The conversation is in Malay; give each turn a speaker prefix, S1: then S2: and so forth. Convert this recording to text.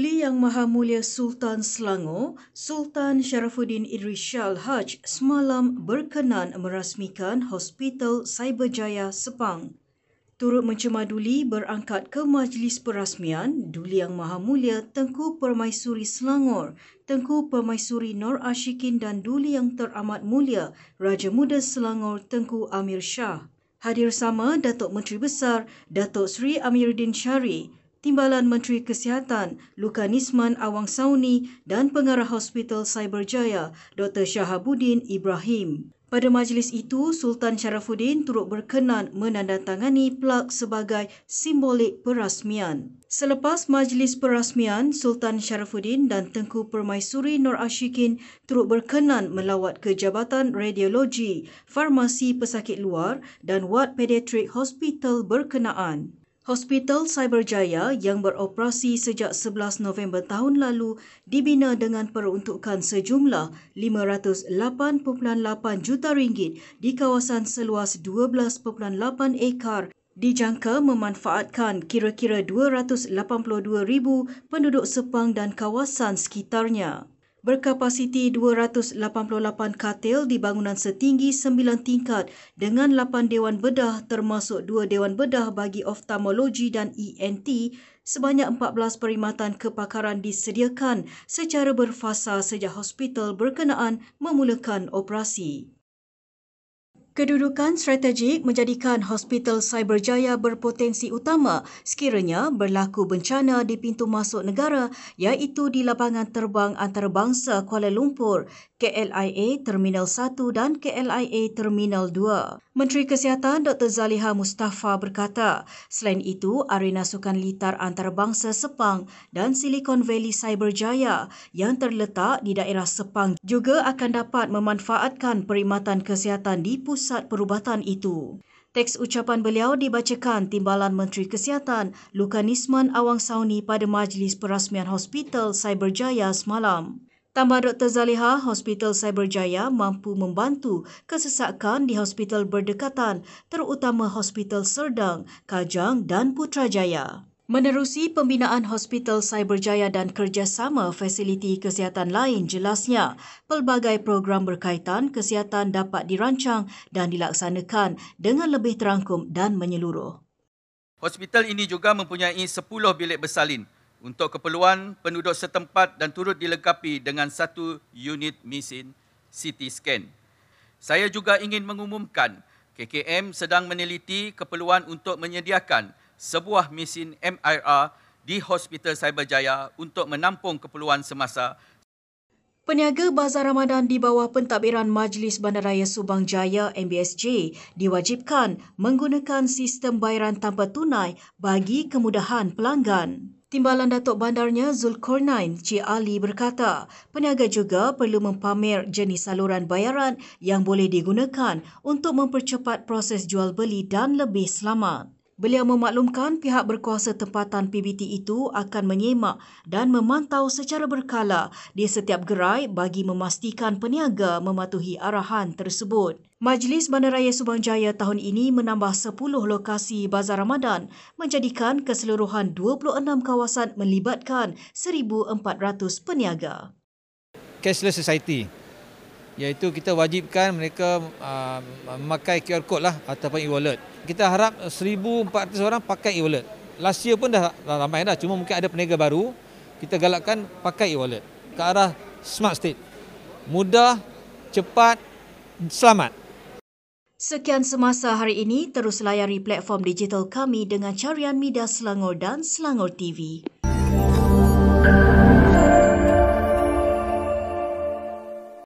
S1: Duli Yang Maha Mulia Sultan Selangor, Sultan Sharafuddin Idris Shah Haj semalam berkenan merasmikan Hospital Cyberjaya Sepang. Turut mencemaduli berangkat ke majlis perasmian Duli Yang Maha Mulia Tengku Permaisuri Selangor, Tengku Permaisuri Nur Ashikin dan Duli Yang Teramat Mulia Raja Muda Selangor Tengku Amir Shah. Hadir sama Datuk Menteri Besar Datuk Seri Amiruddin Syari, Timbalan Menteri Kesihatan Lukanisman Awang Sauni dan Pengarah Hospital Cyberjaya Dr. Shahabuddin Ibrahim. Pada majlis itu, Sultan Sharafuddin turut berkenan menandatangani plak sebagai simbolik perasmian. Selepas majlis perasmian, Sultan Sharafuddin dan Tengku Permaisuri Nur Ashikin turut berkenan melawat ke Jabatan Radiologi, Farmasi Pesakit Luar dan Wad Pediatrik Hospital berkenaan. Hospital Cyberjaya yang beroperasi sejak 11 November tahun lalu dibina dengan peruntukan sejumlah 508.8 juta ringgit di kawasan seluas 12.8 ekar dijangka memanfaatkan kira-kira 282,000 penduduk Sepang dan kawasan sekitarnya berkapasiti 288 katil di bangunan setinggi 9 tingkat dengan 8 dewan bedah termasuk 2 dewan bedah bagi oftalmologi dan ENT sebanyak 14 perkhidmatan kepakaran disediakan secara berfasa sejak hospital berkenaan memulakan operasi. Kedudukan strategik menjadikan Hospital Cyberjaya berpotensi utama sekiranya berlaku bencana di pintu masuk negara iaitu di lapangan terbang antarabangsa Kuala Lumpur, KLIA Terminal 1 dan KLIA Terminal 2. Menteri Kesihatan Dr. Zaliha Mustafa berkata, selain itu, arena sukan litar antarabangsa Sepang dan Silicon Valley Cyberjaya yang terletak di daerah Sepang juga akan dapat memanfaatkan perkhidmatan kesihatan di pusat perubatan itu. Teks ucapan beliau dibacakan Timbalan Menteri Kesihatan Lukanisman Awang Sauni pada majlis perasmian Hospital Cyberjaya semalam. Tambah Dr. Zaliha, Hospital Cyberjaya mampu membantu kesesakan di hospital berdekatan terutama Hospital Serdang, Kajang dan Putrajaya. Menerusi pembinaan Hospital Cyberjaya dan kerjasama fasiliti kesihatan lain jelasnya, pelbagai program berkaitan kesihatan dapat dirancang dan dilaksanakan dengan lebih terangkum dan menyeluruh.
S2: Hospital ini juga mempunyai 10 bilik bersalin untuk keperluan penduduk setempat dan turut dilengkapi dengan satu unit mesin CT scan. Saya juga ingin mengumumkan KKM sedang meneliti keperluan untuk menyediakan sebuah mesin MIR di Hospital Cyberjaya untuk menampung keperluan semasa
S1: Peniaga Bazar Ramadan di bawah pentadbiran Majlis Bandaraya Subang Jaya MBSJ diwajibkan menggunakan sistem bayaran tanpa tunai bagi kemudahan pelanggan. Timbalan Datuk Bandarnya Zulkarnain Cik Ali berkata, peniaga juga perlu mempamer jenis saluran bayaran yang boleh digunakan untuk mempercepat proses jual beli dan lebih selamat. Beliau memaklumkan pihak berkuasa tempatan PBT itu akan menyemak dan memantau secara berkala di setiap gerai bagi memastikan peniaga mematuhi arahan tersebut. Majlis Bandaraya Subang Jaya tahun ini menambah 10 lokasi Bazar Ramadan menjadikan keseluruhan 26 kawasan melibatkan 1,400 peniaga.
S3: Cashless Society iaitu kita wajibkan mereka uh, memakai QR code lah ataupun e-wallet. Kita harap 1,400 orang pakai e-wallet. Last year pun dah, dah ramai dah, cuma mungkin ada peniaga baru. Kita galakkan pakai e-wallet ke arah smart state. Mudah, cepat, selamat.
S1: Sekian semasa hari ini, terus layari platform digital kami dengan carian media Selangor dan Selangor TV.